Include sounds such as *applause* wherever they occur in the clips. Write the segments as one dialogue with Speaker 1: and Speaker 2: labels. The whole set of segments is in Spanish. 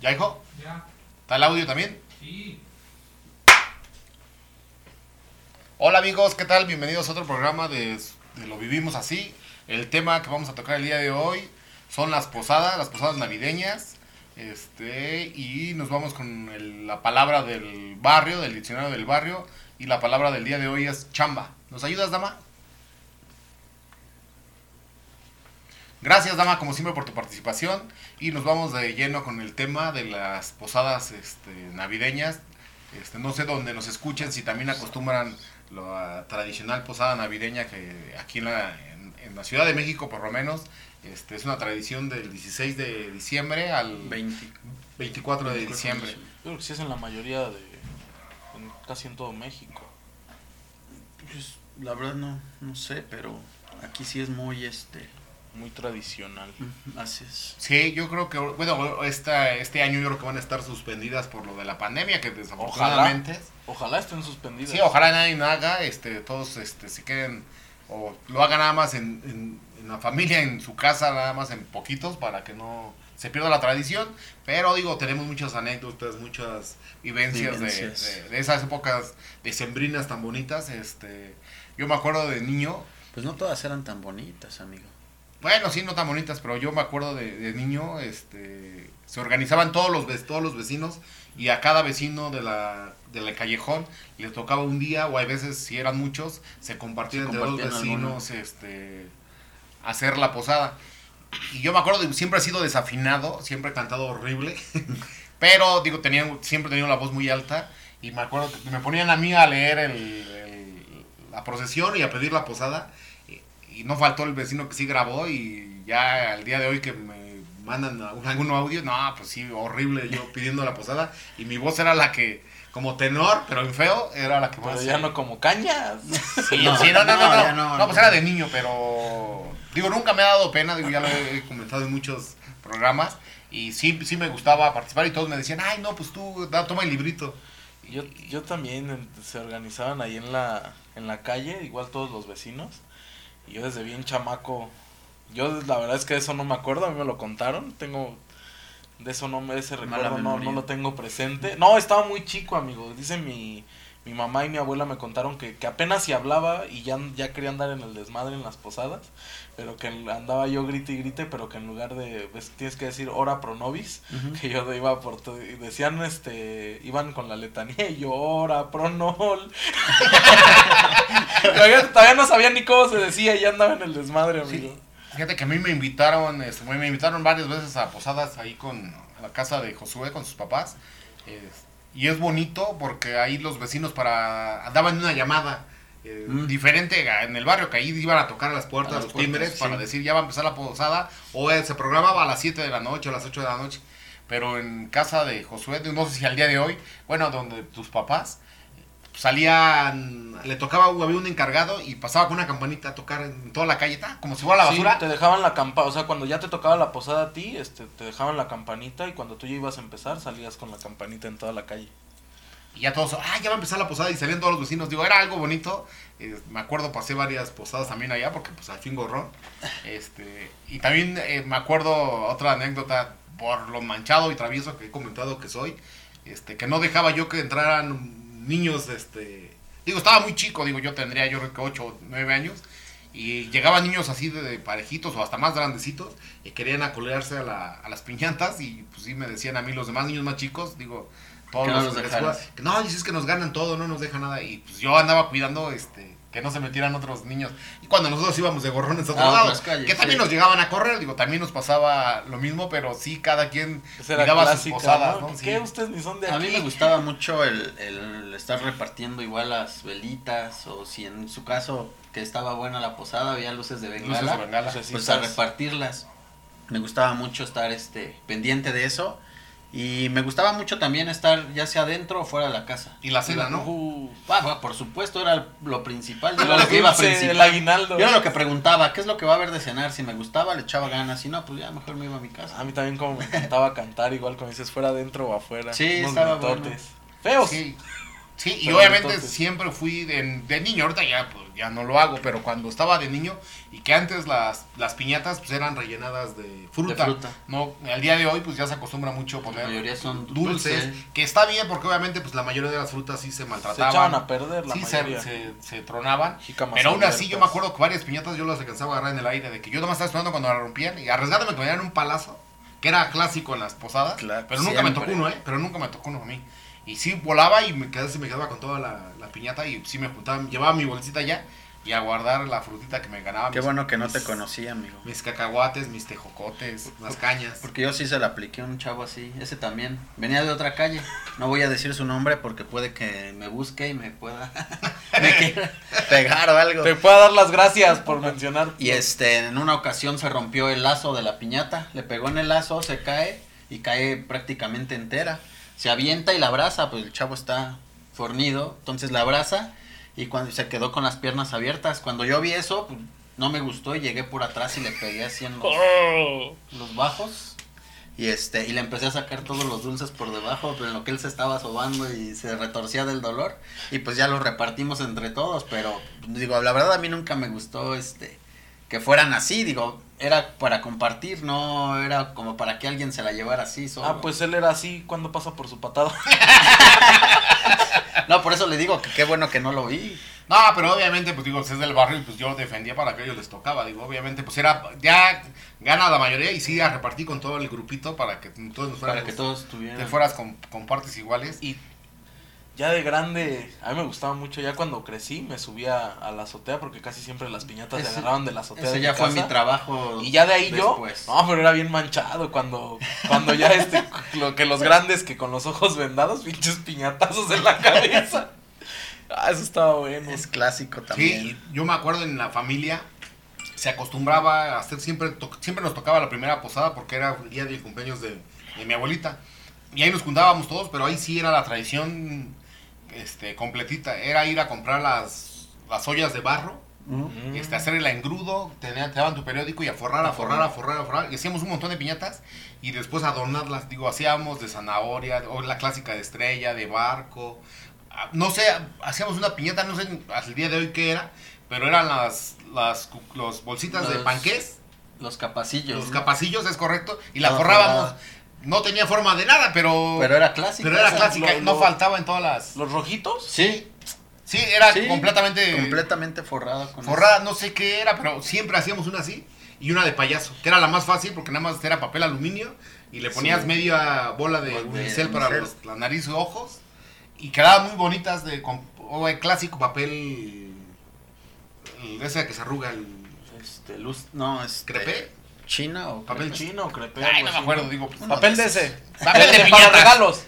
Speaker 1: ¿Ya, hijo?
Speaker 2: Ya.
Speaker 1: ¿Está el audio también?
Speaker 2: Sí.
Speaker 1: Hola amigos, ¿qué tal? Bienvenidos a otro programa de, de Lo Vivimos Así. El tema que vamos a tocar el día de hoy son las posadas, las posadas navideñas. Este, y nos vamos con el- la palabra del barrio, del diccionario del barrio. Y la palabra del día de hoy es chamba. ¿Nos ayudas, dama? Gracias, dama, como siempre, por tu participación. Y nos vamos de lleno con el tema de las posadas este, navideñas. Este, no sé dónde nos escuchen, si también acostumbran la tradicional posada navideña que aquí en la, en, en la Ciudad de México, por lo menos, este, es una tradición del 16 de diciembre al
Speaker 3: 20.
Speaker 1: 24 de diciembre.
Speaker 4: Yo creo que sí es en la mayoría de. en- casi en todo México.
Speaker 3: Pues, la verdad no, no sé, pero aquí sí es muy este.
Speaker 4: Muy tradicional.
Speaker 3: Así es.
Speaker 1: Sí, yo creo que, bueno, esta, este año yo creo que van a estar suspendidas por lo de la pandemia, que desafortunadamente...
Speaker 4: Ojalá estén suspendidas.
Speaker 1: Sí, ojalá nadie haga, este, todos este, se queden o lo hagan nada más en, en- en la familia, en su casa, nada más en poquitos para que no se pierda la tradición. Pero digo, tenemos muchas anécdotas, muchas vivencias, de-
Speaker 3: Vivencias.
Speaker 1: De, de esas épocas decembrinas tan bonitas. Este, yo me acuerdo de niño,
Speaker 3: Pues no todas eran tan bonitas, amigo.
Speaker 1: Bueno, sí, no tan bonitas, pero yo me acuerdo de, de niño, este, se organizaban todos los, todos los vecinos y a cada vecino de la, de la callejón le tocaba un día o hay veces, si eran muchos, se compartían
Speaker 3: Se
Speaker 1: entre los vecinos, este, hacer la posada. Y yo me acuerdo, de, siempre he sido desafinado, siempre he cantado horrible, *laughs* pero digo, tenía, siempre he tenido la voz muy alta y me acuerdo que me ponían a mí a leer el- el- la procesión y a pedir la posada y, no faltó el vecino que sí grabó y ya al día de hoy que me mandan algún, algún audio, no, pues sí, horrible yo pidiendo la posada y mi voz era la que, como tenor, pero en feo, era la que
Speaker 4: Pero
Speaker 1: más...
Speaker 4: ya no como cañas.
Speaker 1: Sí,
Speaker 3: No,
Speaker 1: sí, no, no, no,
Speaker 3: no,
Speaker 1: no,
Speaker 3: ya no,
Speaker 1: no, pues
Speaker 3: no.
Speaker 1: era de niño, pero digo, nunca me ha dado pena, digo, ya lo he comentado en muchos programas y sí, sí me gustaba participar y todos me decían, ay, no, pues tú, da, toma el librito.
Speaker 4: Yo, yo también se organizaban ahí en la, en la calle, igual todos los vecinos. Y yo desde bien chamaco, yo la verdad es que de eso no me acuerdo, a mí me lo contaron, tengo, de eso no me, ese recuerdo no, no lo tengo presente. No, estaba muy chico, amigo, dice mi, mi mamá y mi abuela me contaron que, que apenas si hablaba y ya, ya quería andar en el desmadre en las posadas, pero que andaba yo grite y grite, pero que en lugar de, ves, tienes que decir ora pro nobis, que yo iba por todo, y decían este iban con la letanía y yo ora pronol *laughs* todavía, todavía no sabía ni cómo se decía y ya andaba en el desmadre amigo.
Speaker 1: Fíjate que a mí me invitaron, este, me invitaron varias veces a posadas ahí con la casa de Josué con sus papás. es- y es bonito porque ahí los vecinos para daban una llamada eh,
Speaker 3: Mm.
Speaker 1: diferente en el barrio que ahí iban a tocar las puertas,
Speaker 3: A las
Speaker 1: los
Speaker 3: puertas,
Speaker 1: timbres
Speaker 3: sí.
Speaker 1: para decir ya va a empezar la posada o eh, se programaba a las 7 de la noche o a las 8 de la noche. Pero en casa de Josué, no sé si al día de hoy, bueno, donde tus papás salían, le tocaba, había un encargado y pasaba con una campanita a tocar en toda la calle, ta, como si fuera la
Speaker 4: Sí,
Speaker 1: basura.
Speaker 4: te dejaban la campa o sea cuando ya te tocaba la posada a ti este te dejaban la campanita y cuando tú ya ibas a empezar salías con la campanita en toda la calle
Speaker 1: Y ya todos, ah, ya va a empezar la posada y salían todos los vecinos. Digo, era algo bonito. Eh, me acuerdo, pasé varias posadas también allá porque pues al fin gorrón. Este, y también eh, me acuerdo otra anécdota por lo manchado y travieso que he comentado que soy. Este, que no dejaba yo que entraran niños, este, digo, estaba muy chico, digo, yo tendría yo creo que 8 o 9 años. Y llegaban niños así de, de parejitos o hasta más grandecitos y querían acolearse a, la- a las piñatas y pues sí me decían a mí los demás niños más chicos, digo, todos
Speaker 3: Que no
Speaker 1: los
Speaker 3: los
Speaker 1: de la escuela, que no, dices que nos ganan todo, no nos deja nada. Y pues yo andaba cuidando este que no se metieran otros niños. Y cuando nosotros íbamos de gorrones a otro
Speaker 3: A
Speaker 1: lado,
Speaker 3: calles,
Speaker 1: que también
Speaker 3: sí.
Speaker 1: nos llegaban a correr, digo, también nos pasaba lo mismo, pero sí cada quien miraba sus posadas,
Speaker 4: ¿no?
Speaker 1: ¿no? Sí.
Speaker 4: ¿qué ustedes ni son de aquí
Speaker 3: A mí me gustaba mucho el, el estar repartiendo igual las velitas o si en su caso que estaba buena la posada había luces de
Speaker 1: Luces
Speaker 3: bengala,
Speaker 1: de bengala.
Speaker 3: Pues a repartirlas. Me gustaba mucho estar este pendiente de eso y me gustaba mucho también estar ya sea dentro o fuera de la casa.
Speaker 1: Y la cena, ¿no?
Speaker 4: Uh,
Speaker 3: Ah, bueno, por supuesto era lo principal, yo
Speaker 4: Era
Speaker 3: era lo que iba
Speaker 4: dulce,
Speaker 3: principal.
Speaker 4: el aguinaldo.
Speaker 3: Yo era lo que preguntaba, ¿qué es lo que va a haber de cenar? Si me gustaba, le echaba ganas. Si no, pues ya mejor me iba a mi casa.
Speaker 4: A mí también como me encantaba cantar, igual como dices, fuera adentro o afuera.
Speaker 3: Sí,
Speaker 4: unos
Speaker 3: estaba
Speaker 4: gritotes. Feos.
Speaker 1: Sí. Sí, y obviamente
Speaker 4: entonces-
Speaker 1: siempre fui de, de niño, ahorita ya, pues, ya no lo hago, pero cuando estaba de niño y que antes las, las piñatas pues eran rellenadas de fruta.
Speaker 3: De fruta.
Speaker 1: No, al día de hoy pues ya se acostumbra mucho
Speaker 3: La
Speaker 1: poner
Speaker 3: mayoría son
Speaker 1: dulces,
Speaker 3: dulces.
Speaker 1: que está bien porque obviamente pues la mayoría de las frutas sí se
Speaker 4: Se
Speaker 1: maltrataban.
Speaker 4: echaban a perder la
Speaker 1: sí, se,
Speaker 4: mayoría.
Speaker 1: se, se tronaban. Pero aún así yo me acuerdo que varias piñatas yo las alcanzaba a agarrar en el aire, de que yo nomás estaba esperando cuando la rompían y arriesgándome que me dieran un palazo, que era clásico en las posadas,
Speaker 3: Claro,
Speaker 1: pero nunca me tocó uno, ¿eh? Pero nunca me tocó uno a mí. Y sí volaba y me quedaba, se me quedaba con toda la, la piñata y sí me juntaba, llevaba mi bolsita ya y a guardar la frutita que me ganaba.
Speaker 3: Qué
Speaker 1: mis-
Speaker 3: bueno que no te conocí, amigo.
Speaker 1: Mis cacahuates, mis tejocotes, las cañas.
Speaker 3: Porque yo sí se la apliqué a un chavo así. Ese también. Venía de otra calle. No voy a decir su nombre porque puede que me busque y me pueda. *laughs* me quiera pegar o algo.
Speaker 4: Te puedo dar las gracias por mencionar.
Speaker 3: Y este, en una ocasión se rompió el lazo de la piñata. Le pegó en el lazo, se cae y cae prácticamente entera. Se avienta y la abraza, pues el chavo está fornido. Entonces la abraza y cuando se quedó con las piernas abiertas. Cuando yo vi eso, pues, no me gustó y llegué por atrás y le pegué así en los,
Speaker 4: Oh.
Speaker 3: los bajos. Y este, y le empecé a sacar todos los dulces por debajo, pero en lo que él se estaba sobando y se retorcía del dolor. Y pues ya los repartimos entre todos, pero digo, la verdad a mí nunca me gustó este que fueran así, digo, era para compartir, no era como para que alguien se la llevara así solo.
Speaker 4: Ah, pues él era así cuando pasa por su patada. *laughs*
Speaker 3: No, por eso le digo que qué bueno que no lo vi.
Speaker 1: No, pero obviamente, pues digo, si es del barrio, pues yo defendía para que a ellos les tocaba. Digo, obviamente, pues era, ya gana la mayoría y sí a repartir con todo el grupito para que todos nos fuéramos,
Speaker 3: Para que todos tuvieran.
Speaker 1: te fueras con, con partes iguales.
Speaker 4: Y ya de grande, a mí me gustaba mucho. Ya cuando crecí, me subía a la azotea porque casi siempre las piñatas se agarraban de la azotea.
Speaker 3: Ese
Speaker 4: de
Speaker 3: ya
Speaker 4: mi
Speaker 3: fue
Speaker 4: casa.
Speaker 3: mi trabajo.
Speaker 4: Y ya de ahí
Speaker 3: después.
Speaker 4: yo, no, pero era bien manchado cuando, cuando ya este, *laughs* lo que los grandes que con los ojos vendados, pinches piñatazos en la *laughs* cabeza. Ah, eso estaba bueno.
Speaker 3: Es clásico
Speaker 1: Sí,
Speaker 3: también.
Speaker 1: y yo me acuerdo en la familia, se acostumbraba a hacer siempre, to- siempre nos tocaba la primera posada porque era el día del cumpleaños de, de mi abuelita. Y ahí nos juntábamos todos, pero ahí sí era la tradición este, completita. Era ir a comprar las, las ollas de barro.
Speaker 4: Mm.
Speaker 1: este, hacer el engrudo, tenía- te daban tu periódico y a forrar, a forrar, a forrar, a forrar. Y hacíamos un montón de piñatas y después adornarlas. Digo, hacíamos de zanahoria, o la clásica de estrella, de barco. Ah, No sé, hacíamos una piñata, no sé hasta el día de hoy qué era, pero eran las, las los bolsitas de panqués,
Speaker 3: Los capacillos.
Speaker 1: los
Speaker 3: ¿no?
Speaker 1: capacillos, es correcto, y la forrábamos. No tenía forma de nada, pero,
Speaker 3: Pero era clásico.
Speaker 1: pero era clásica,
Speaker 4: lo-
Speaker 1: no
Speaker 4: lo-
Speaker 1: faltaba en todas las...
Speaker 4: ¿Los rojitos?
Speaker 3: Sí,
Speaker 1: Sí, era
Speaker 3: Sí,
Speaker 1: completamente...
Speaker 3: completamente forrada con
Speaker 1: Forrada, no sé qué era, pero siempre hacíamos una así y una de payaso, que era la más fácil porque nada más era papel aluminio y le ponías
Speaker 3: Sí.
Speaker 1: media bola de
Speaker 3: De
Speaker 1: unicel para los- la nariz y ojos y quedaban muy bonitas de con- o el clásico papel el- ese que se arruga el
Speaker 3: Este, luz, no, este,
Speaker 1: crepé,
Speaker 3: China o
Speaker 1: Papel.
Speaker 4: Chino, crepe.
Speaker 1: ay no me acuerdo, digo, pues,
Speaker 4: Papel
Speaker 3: de
Speaker 4: ese.
Speaker 1: papel de
Speaker 4: para
Speaker 1: piñatas.
Speaker 4: regalos.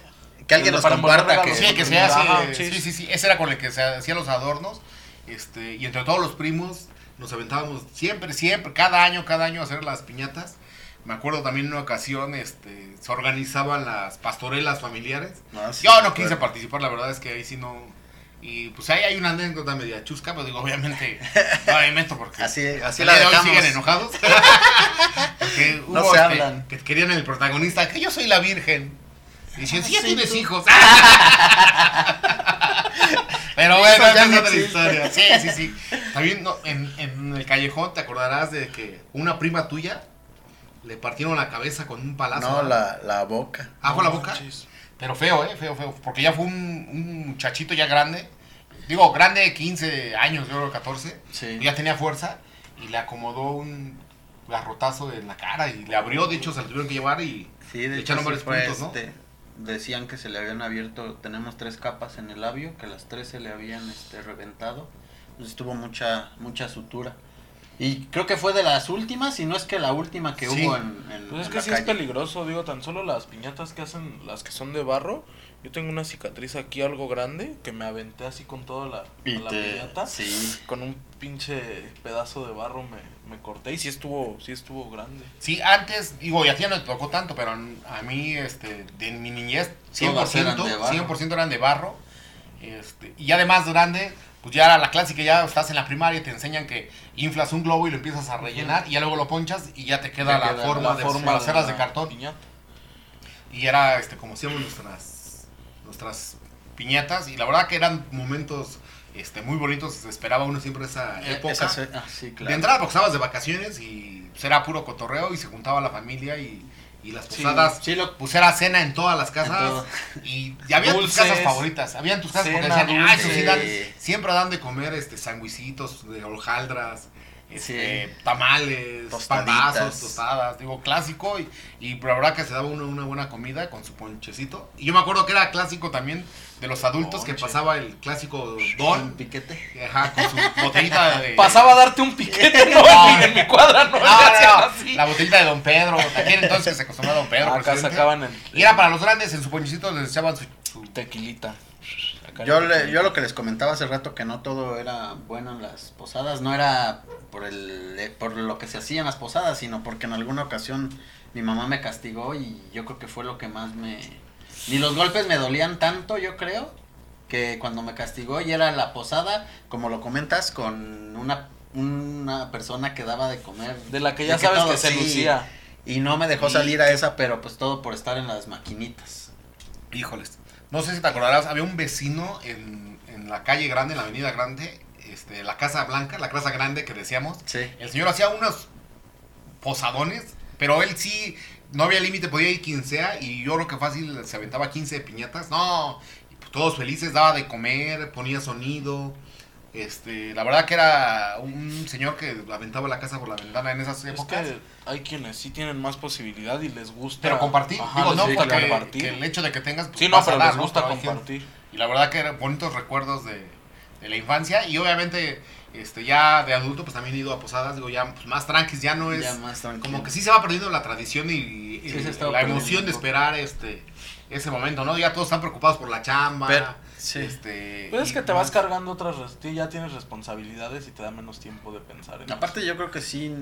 Speaker 3: Que alguien nos
Speaker 4: Para
Speaker 3: comparta que.
Speaker 1: Sí, que se hace, sí,
Speaker 4: sí.
Speaker 1: sí, sí, ese era con el que se hacían los adornos, este, y entre todos los primos nos aventábamos siempre, siempre, cada año, cada año a hacer las piñatas. Me acuerdo también en una ocasión, este, se organizaban las pastorelas familiares.
Speaker 3: Sí,
Speaker 1: Yo no quise participar, la verdad es que ahí sí no. Y pues ahí hay una anécdota media chusca, pero digo, obviamente, *laughs* no me meto porque.
Speaker 3: Así, así la
Speaker 1: de hoy siguen enojados. *laughs* Porque
Speaker 3: No
Speaker 1: hubo,
Speaker 3: se
Speaker 1: este,
Speaker 3: hablan.
Speaker 1: Que querían el protagonista, que yo soy la virgen. Y dicen, sí, ya
Speaker 3: sí,
Speaker 1: tienes
Speaker 3: tú.
Speaker 1: hijos. *laughs* Pero bueno, es otra historia. Sí, sí, sí. También no, en, en el callejón te acordarás de que una prima tuya le partieron la cabeza con un palazo.
Speaker 3: No, la, la boca.
Speaker 1: Ah, fue la boca.
Speaker 4: manches.
Speaker 1: Pero feo, ¿eh? Feo, feo. Porque ya fue un, un muchachito ya grande. Digo, grande de 15 años, yo creo 14.
Speaker 3: Sí.
Speaker 1: Ya tenía fuerza y le acomodó un garrotazo en la cara y le abrió. De hecho, se lo tuvieron que llevar y
Speaker 3: Sí, de
Speaker 1: le echaron varios puntos, ¿no?
Speaker 3: este, decían que se le habían abierto, tenemos tres capas en el labio, que las tres se le habían este, reventado. Entonces tuvo mucha, mucha sutura. Y creo que fue de las últimas, si no es que la última que
Speaker 1: Sí.
Speaker 3: hubo en, en-
Speaker 4: Pues es
Speaker 3: en
Speaker 4: que
Speaker 3: la
Speaker 4: sí es peligroso, digo, tan solo las piñatas que hacen, las que son de barro. Yo tengo una cicatriz aquí algo grande que me aventé así con toda la,
Speaker 3: Y
Speaker 4: la
Speaker 3: te-
Speaker 4: piñata.
Speaker 3: sí.
Speaker 4: Con un pinche pedazo de barro me, me corté y sí estuvo, sí estuvo grande.
Speaker 1: Sí, antes, digo, y a ti ya no te tocó tanto, pero a mí, este, de mi niñez, 100%,
Speaker 3: Todas eran de barro.
Speaker 1: 100% eran de barro. Este, y ya de más grande, pues ya era la clásica, ya estás en la primaria y te enseñan que inflas un globo y lo empiezas a rellenar y ya luego lo ponchas y ya te queda,
Speaker 3: Te
Speaker 1: la,
Speaker 3: queda
Speaker 1: forma
Speaker 3: la
Speaker 1: de,
Speaker 4: forma
Speaker 1: para hacerlas de cartón.
Speaker 4: piñata.
Speaker 1: Y era este como hacíamos nuestras nuestras piñatas y la verdad que eran momentos este, muy bonitos, se esperaba uno siempre esa
Speaker 3: Eh,
Speaker 1: época.
Speaker 3: esa ah, sí, claro.
Speaker 1: De entrada porque estabas de vacaciones y pues, era puro cotorreo y se juntaba la familia y, y las posadas,
Speaker 3: sí, lo-
Speaker 1: pues era cena en todas las casas. Y, y había tus casas favoritas, habían tus casas porque
Speaker 4: cena,
Speaker 1: decían, ah, eso sí
Speaker 3: dulces.
Speaker 1: dan- siempre dan de comer este sanguicitos de hojaldras, este, tamales,
Speaker 3: Tostaditas.
Speaker 1: pandazos, tostadas, digo, clásico y, y la verdad que se daba uno una buena comida con su ponchecito. Y yo me acuerdo que era clásico también de los adultos que pasaba el clásico
Speaker 3: Un
Speaker 1: don,
Speaker 3: piquete.
Speaker 1: ajá, con su *laughs* botellita de...
Speaker 4: Pasaba a darte un piquete, *laughs* no,
Speaker 1: No.
Speaker 4: en mi cuadra no,
Speaker 1: No, no,
Speaker 4: así.
Speaker 1: la botellita de Don Pedro, aquel entonces que se acostumbraba a Don Pedro.
Speaker 4: Acá sacaban el,
Speaker 1: Y era para los grandes, en su ponchecito les echaban su... su-
Speaker 4: tequilita.
Speaker 3: Yo, le- yo lo que les comentaba hace rato que no todo era bueno en las posadas, no era por el por lo que se hacía en las posadas, sino porque en alguna ocasión mi mamá me castigó y yo creo que fue lo que más me ni los golpes me dolían tanto, yo creo, que cuando me castigó y era la posada, como lo comentas, con una una persona que daba de comer
Speaker 4: De la que ya sabes que se
Speaker 3: sí,
Speaker 4: lucía.
Speaker 3: y no me dejó salir a esa, pero pues todo por estar en las maquinitas.
Speaker 1: Híjoles. No sé si te acordarás, había un vecino en, en la calle grande, en la avenida grande, este, la Casa Blanca, la Casa Grande que decíamos.
Speaker 3: Sí.
Speaker 1: El señor hacía unos posadones, pero él sí, no había límite, podía ir quien sea, y yo creo que fácil se aventaba 15 piñatas. No, y pues todos felices, daba de comer, ponía sonido. Este, la verdad que era un señor que aventaba la casa por la ventana en esas
Speaker 4: Es
Speaker 1: épocas.
Speaker 4: que hay quienes sí tienen más posibilidad y les gusta.
Speaker 1: pero compartir,
Speaker 4: Ajá,
Speaker 1: digo,
Speaker 4: les
Speaker 1: no, porque
Speaker 4: compartir.
Speaker 1: que el hecho de que tengas... pues,
Speaker 4: Sí, no, pero
Speaker 1: dar,
Speaker 4: les gusta compartir.
Speaker 1: Y la verdad que eran bonitos recuerdos de, de la infancia. Y obviamente, este ya de adulto, pues también he ido a posadas, digo, ya pues, más tranquis, ya no es...
Speaker 3: Ya más
Speaker 1: como que sí se va perdiendo la tradición y,
Speaker 3: Sí,
Speaker 1: la emoción de esperar este ese momento, ¿no? Ya todos están preocupados por la chamba.
Speaker 3: Pero- sí.
Speaker 1: este,
Speaker 4: Pues es que te vas cargando otras, tú ya tienes responsabilidades y te da menos tiempo de pensar en
Speaker 3: Aparte yo creo que sí,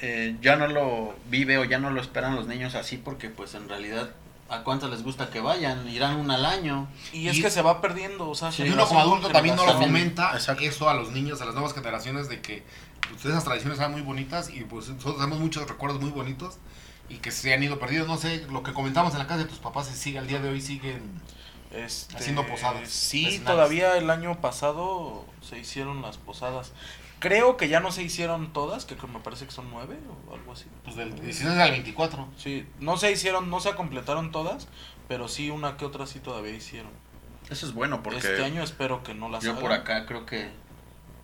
Speaker 3: eh, ya no lo vive o ya no lo esperan los niños así porque pues en realidad a cuántos les gusta que vayan, irán una al año.
Speaker 4: Y es
Speaker 1: y-
Speaker 4: que se va perdiendo, o sea,
Speaker 3: Sí,
Speaker 1: Y uno como adulto también no lo fomenta
Speaker 3: Exacto.
Speaker 1: eso a los niños, a las nuevas generaciones, de que pues, esas tradiciones eran muy bonitas y pues nosotros tenemos muchos recuerdos muy bonitos y que se han ido perdidos. No sé, lo que comentamos en la casa de tus papás, si sigue al día de hoy, siguen...
Speaker 4: Este,
Speaker 1: Haciendo posadas
Speaker 4: Sí,
Speaker 1: vecinales.
Speaker 4: todavía el año pasado se hicieron las posadas. Creo que ya no se hicieron todas, que me parece que son nueve o algo así.
Speaker 1: Pues del 16 al 24.
Speaker 4: Sí, no se hicieron, no se completaron todas, pero sí una que otra sí todavía hicieron.
Speaker 3: Eso es bueno porque
Speaker 4: Este año espero que no las
Speaker 3: yo
Speaker 4: hagan.
Speaker 3: por acá creo que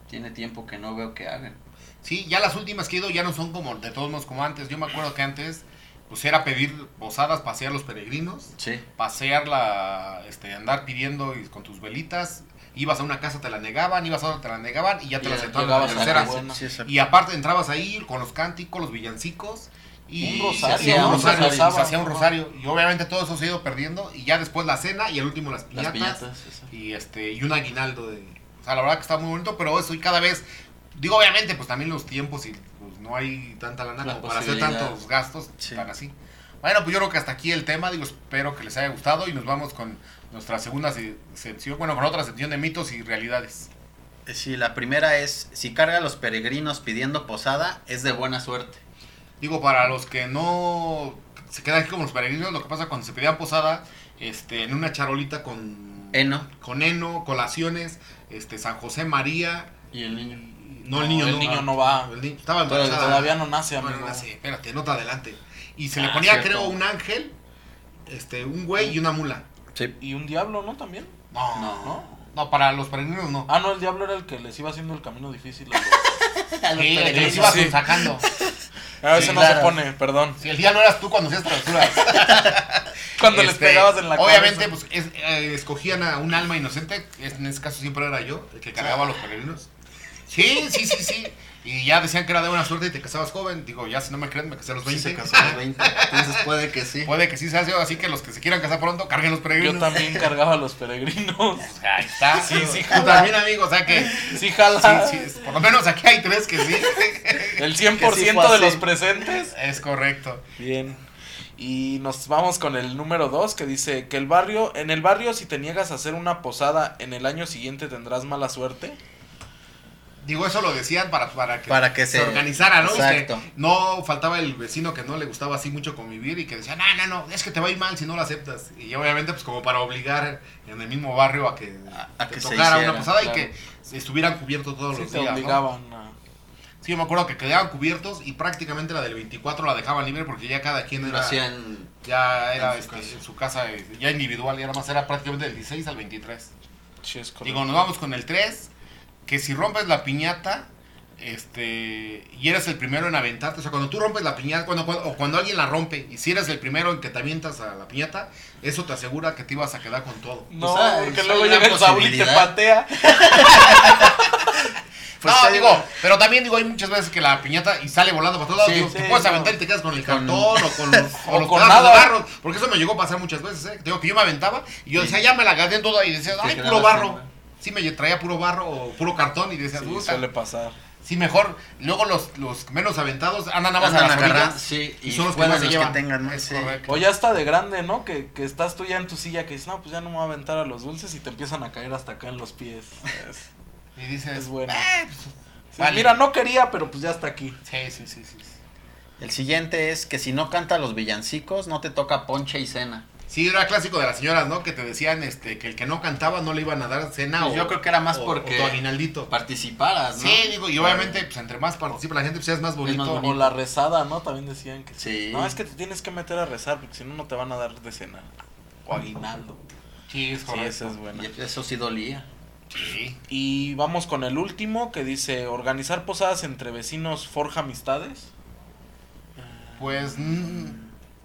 Speaker 3: tiene tiempo que no veo que hagan.
Speaker 1: Sí, ya las últimas que he ido ya no son como de todos modos como antes. Yo me acuerdo que antes pues era pedir posadas, pasear los peregrinos,
Speaker 3: Sí.
Speaker 1: pasearla, este, andar pidiendo y con tus velitas. Ibas a una casa, te la negaban, ibas a otra, te la negaban y ya te
Speaker 4: Y
Speaker 1: la
Speaker 4: ya
Speaker 1: aceptaban en la
Speaker 4: llegabas a la buena.
Speaker 1: Y aparte entrabas ahí con los cánticos, los villancicos. Y
Speaker 4: Un rosario,
Speaker 1: se hacía un rosario, se hacía un rosario. Y obviamente todo eso se ha ido perdiendo. Y ya después la cena y el último las piñatas.
Speaker 3: Las
Speaker 1: y este y un aguinaldo de o sea la verdad que está muy bonito pero eso y cada vez digo obviamente pues también los tiempos y pues no hay tanta lana
Speaker 3: La
Speaker 1: como para hacer tantos gastos
Speaker 3: Sí.
Speaker 1: tan así bueno pues yo creo que hasta aquí el tema digo espero que les haya gustado y nos vamos con nuestra segunda se- sección bueno con otra sección de mitos y realidades
Speaker 3: Eh, Sí, la primera es si carga a los peregrinos pidiendo posada es de buena suerte.
Speaker 1: digo para los que no se quedan aquí como los peregrinos lo que pasa cuando se pedían posada este en una charolita con
Speaker 3: Eno
Speaker 1: con heno colaciones este San José María
Speaker 3: y el niño.
Speaker 1: no el niño
Speaker 4: el
Speaker 1: no,
Speaker 4: niño no va.
Speaker 1: el niño estaba
Speaker 4: Todavía,
Speaker 1: embarazada.
Speaker 4: todavía no nace, amigo.
Speaker 1: No sé, espérate, nota adelante. Y se le
Speaker 3: Ah,
Speaker 1: ponía,
Speaker 3: cierto.
Speaker 1: creo, un ángel, este, un güey y una mula.
Speaker 3: Sí.
Speaker 4: Y un diablo, ¿no? También.
Speaker 1: No,
Speaker 3: No.
Speaker 1: no, no. para los peregrinos no.
Speaker 4: Ah, no, el diablo era el que les iba haciendo el camino difícil. a los- *laughs*
Speaker 3: A los
Speaker 1: Sí, el que les iba
Speaker 4: Sí.
Speaker 1: sacando.
Speaker 4: Ah,
Speaker 1: Sí,
Speaker 4: ese no
Speaker 3: claro.
Speaker 4: se pone, perdón.
Speaker 1: Si el día no eras tú cuando hacías travesuras. *laughs*
Speaker 4: Cuando les
Speaker 1: Este,
Speaker 4: pegabas en la
Speaker 1: Obviamente,
Speaker 4: cabeza.
Speaker 1: pues, es- eh, escogían a un alma inocente. En ese caso siempre era yo, el que cargaba a los peregrinos. Sí, sí, sí, sí. Y ya decían que era de buena suerte y te casabas joven. Digo, ya si no me creen, me casé a los
Speaker 3: Sí,
Speaker 1: 20.
Speaker 3: se casó a los 20. Entonces puede que sí.
Speaker 1: Puede que sí se hace, así que los que se quieran casar pronto, carguen los peregrinos.
Speaker 4: Yo también cargaba a los peregrinos. *laughs*
Speaker 1: Ahí está.
Speaker 4: Sí, sí,
Speaker 1: Tú también, amigo, o sea que...
Speaker 4: Sí, jala.
Speaker 1: Sí, sí, por lo menos aquí hay tres que sí. *laughs*
Speaker 4: El 100%
Speaker 3: Que sí
Speaker 4: de los presentes.
Speaker 1: Es correcto.
Speaker 4: Bien. Y nos vamos con el número 2 que dice que el barrio, en el barrio si te niegas a hacer una posada en el año siguiente tendrás mala suerte.
Speaker 1: Digo, eso lo decían para, para que,
Speaker 3: Para que se-
Speaker 1: organizara, ¿no?
Speaker 3: Exacto.
Speaker 1: no faltaba el vecino que no le gustaba así mucho convivir y que decía, no, no, no, es que te va a ir mal si no lo aceptas. Y obviamente, pues como para obligar en el mismo barrio a que,
Speaker 3: A- que se
Speaker 1: tocara
Speaker 3: hiciera,
Speaker 1: una posada
Speaker 4: claro.
Speaker 1: y que estuvieran cubiertos todos
Speaker 4: Sí,
Speaker 1: los
Speaker 4: te
Speaker 1: días. ¿no?
Speaker 4: obligaban a...
Speaker 1: Sí, yo me acuerdo que quedaban cubiertos y prácticamente la del 24 la dejaban libre porque ya cada quien
Speaker 3: Lo
Speaker 1: era,
Speaker 3: hacían
Speaker 1: ya era
Speaker 3: en su
Speaker 1: este,
Speaker 3: casa.
Speaker 1: en su casa eh, ya individual y era más, era prácticamente del 16 al 23.
Speaker 4: Sí, es correcto.
Speaker 1: Digo, nos vamos con el 3, que si rompes la piñata, este, y eres el primero en aventarte, o sea, cuando tú rompes la piñata, cuando, cuando- o cuando alguien la rompe, y si eres el primero en que te avientas a la piñata, eso te asegura que te ibas a quedar con todo.
Speaker 4: No,
Speaker 3: Pues, ah,
Speaker 4: porque luego llega el Saúl y te patea. *laughs*
Speaker 3: Pues
Speaker 1: no,
Speaker 3: te
Speaker 1: digo, pero también digo, hay muchas veces que la piñata y sale volando para todos lados,
Speaker 3: Sí,
Speaker 1: digo,
Speaker 4: sí,
Speaker 1: te puedes
Speaker 4: no.
Speaker 1: aventar y te quedas con el cartón o con *laughs* los, o
Speaker 4: O
Speaker 1: los
Speaker 4: con
Speaker 1: de barro, porque eso me llegó a pasar muchas veces, ¿eh? Digo que yo me aventaba y yo
Speaker 3: Sí.
Speaker 1: decía, ya me la gasté en todo y decía, ay, puro barro. Sí, me traía puro barro o puro cartón y decías,
Speaker 4: Sí, suele pasar.
Speaker 1: Sí, mejor. Luego los, los menos aventados andan nada más
Speaker 3: andan
Speaker 1: a las orillas.
Speaker 3: sí,
Speaker 1: y
Speaker 3: y
Speaker 1: son los que más se
Speaker 3: los
Speaker 1: llevan.
Speaker 3: que tengan.
Speaker 4: O ya está de grande, ¿no? Que, que estás tú ya en tu silla que dices, no, pues ya no me voy a aventar a los dulces y te empiezan a caer hasta acá en los pies. Es- *laughs*
Speaker 1: Y dices,
Speaker 4: Es bueno.
Speaker 1: "Eh, pues,
Speaker 4: Sí,
Speaker 1: vale".
Speaker 4: Mira, no quería, pero pues ya está aquí.
Speaker 1: Sí, sí, sí, sí.
Speaker 3: El siguiente es que si no canta los villancicos, no te toca ponche y cena.
Speaker 1: Sí, era clásico de las señoras, ¿no? Que te decían este, que el que no cantaba no le iban a dar cena
Speaker 3: Pues
Speaker 1: o
Speaker 3: yo creo que era más
Speaker 1: o-
Speaker 3: porque
Speaker 1: o
Speaker 3: participaras, ¿no?
Speaker 1: Sí, digo, y obviamente, pues entre más participa la gente, pues es más bonito.
Speaker 3: más
Speaker 4: O la rezada, ¿no? También decían que
Speaker 3: Sí.
Speaker 4: No, es que te tienes que meter a rezar porque si no, no te van a dar de cena. O aguinaldo.
Speaker 1: Sí, es
Speaker 4: Sí,
Speaker 1: correcto.
Speaker 4: esa es buena.
Speaker 3: Y eso sí dolía.
Speaker 1: Sí.
Speaker 4: Y vamos con el último que dice, organizar posadas entre vecinos forja amistades.
Speaker 1: Pues, mm,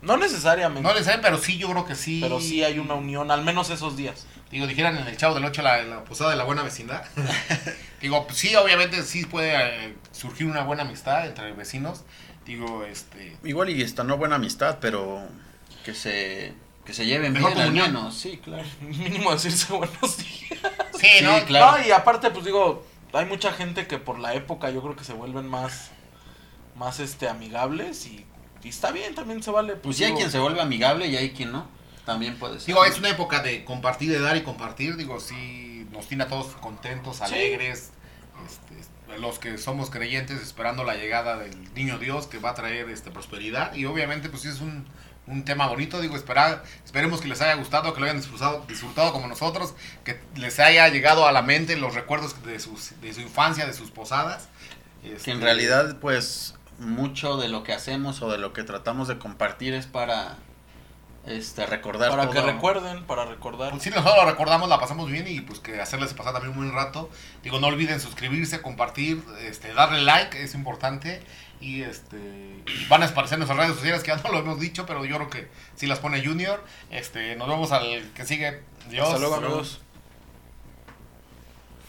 Speaker 4: No necesariamente,
Speaker 1: no saben, pero sí, yo creo que sí.
Speaker 4: pero sí hay una unión, al menos esos días.
Speaker 1: Digo, dijeran en el Chavo del 8 la, la posada de la buena vecindad. *laughs* Digo, pues sí, obviamente sí puede eh, surgir una buena amistad entre vecinos. Digo, este...
Speaker 3: Igual y esta no buena amistad, pero que se que se lleven
Speaker 1: Mejor
Speaker 3: bien al menos. Sí, claro. *laughs*
Speaker 4: Mínimo decirse *laughs* buenos días.
Speaker 1: Sí,
Speaker 3: Sí,
Speaker 1: ¿no?
Speaker 3: claro.
Speaker 4: No, y aparte, pues digo, hay mucha gente que por la época yo creo que se vuelven más, más este, amigables y, y está bien, también se vale.
Speaker 3: Pues sí hay
Speaker 4: digo,
Speaker 3: quien se vuelve amigable y hay quien no. También puede ser.
Speaker 1: Digo, es una época de compartir, de dar y compartir. Digo, sí, nos tiene a todos contentos, alegres. Este, los que somos creyentes esperando la llegada del niño Dios que va a traer este, prosperidad. Y obviamente, pues sí es un, un tema bonito. Digo, esperar, esperemos que les haya gustado, que lo hayan disfrutado, disfrutado como nosotros, que les haya llegado a la mente los recuerdos de, sus, de su infancia, de sus posadas.
Speaker 3: Que
Speaker 1: Este,
Speaker 3: en realidad, pues, mucho de lo que hacemos o de lo que tratamos de compartir es para este recordar
Speaker 4: Para
Speaker 3: todo.
Speaker 4: que recuerden, para recordar.
Speaker 1: Pues sí, nosotros lo recordamos, la pasamos bien y pues que hacerles pasar también un buen rato. Digo, no olviden suscribirse, compartir, este, darle like, es importante. Y este y van a aparecer en nuestras redes sociales, que ya no lo hemos dicho, pero yo creo que sí las pone Junior. Este, nos vemos al que sigue. Dios.
Speaker 4: Hasta luego, amigos.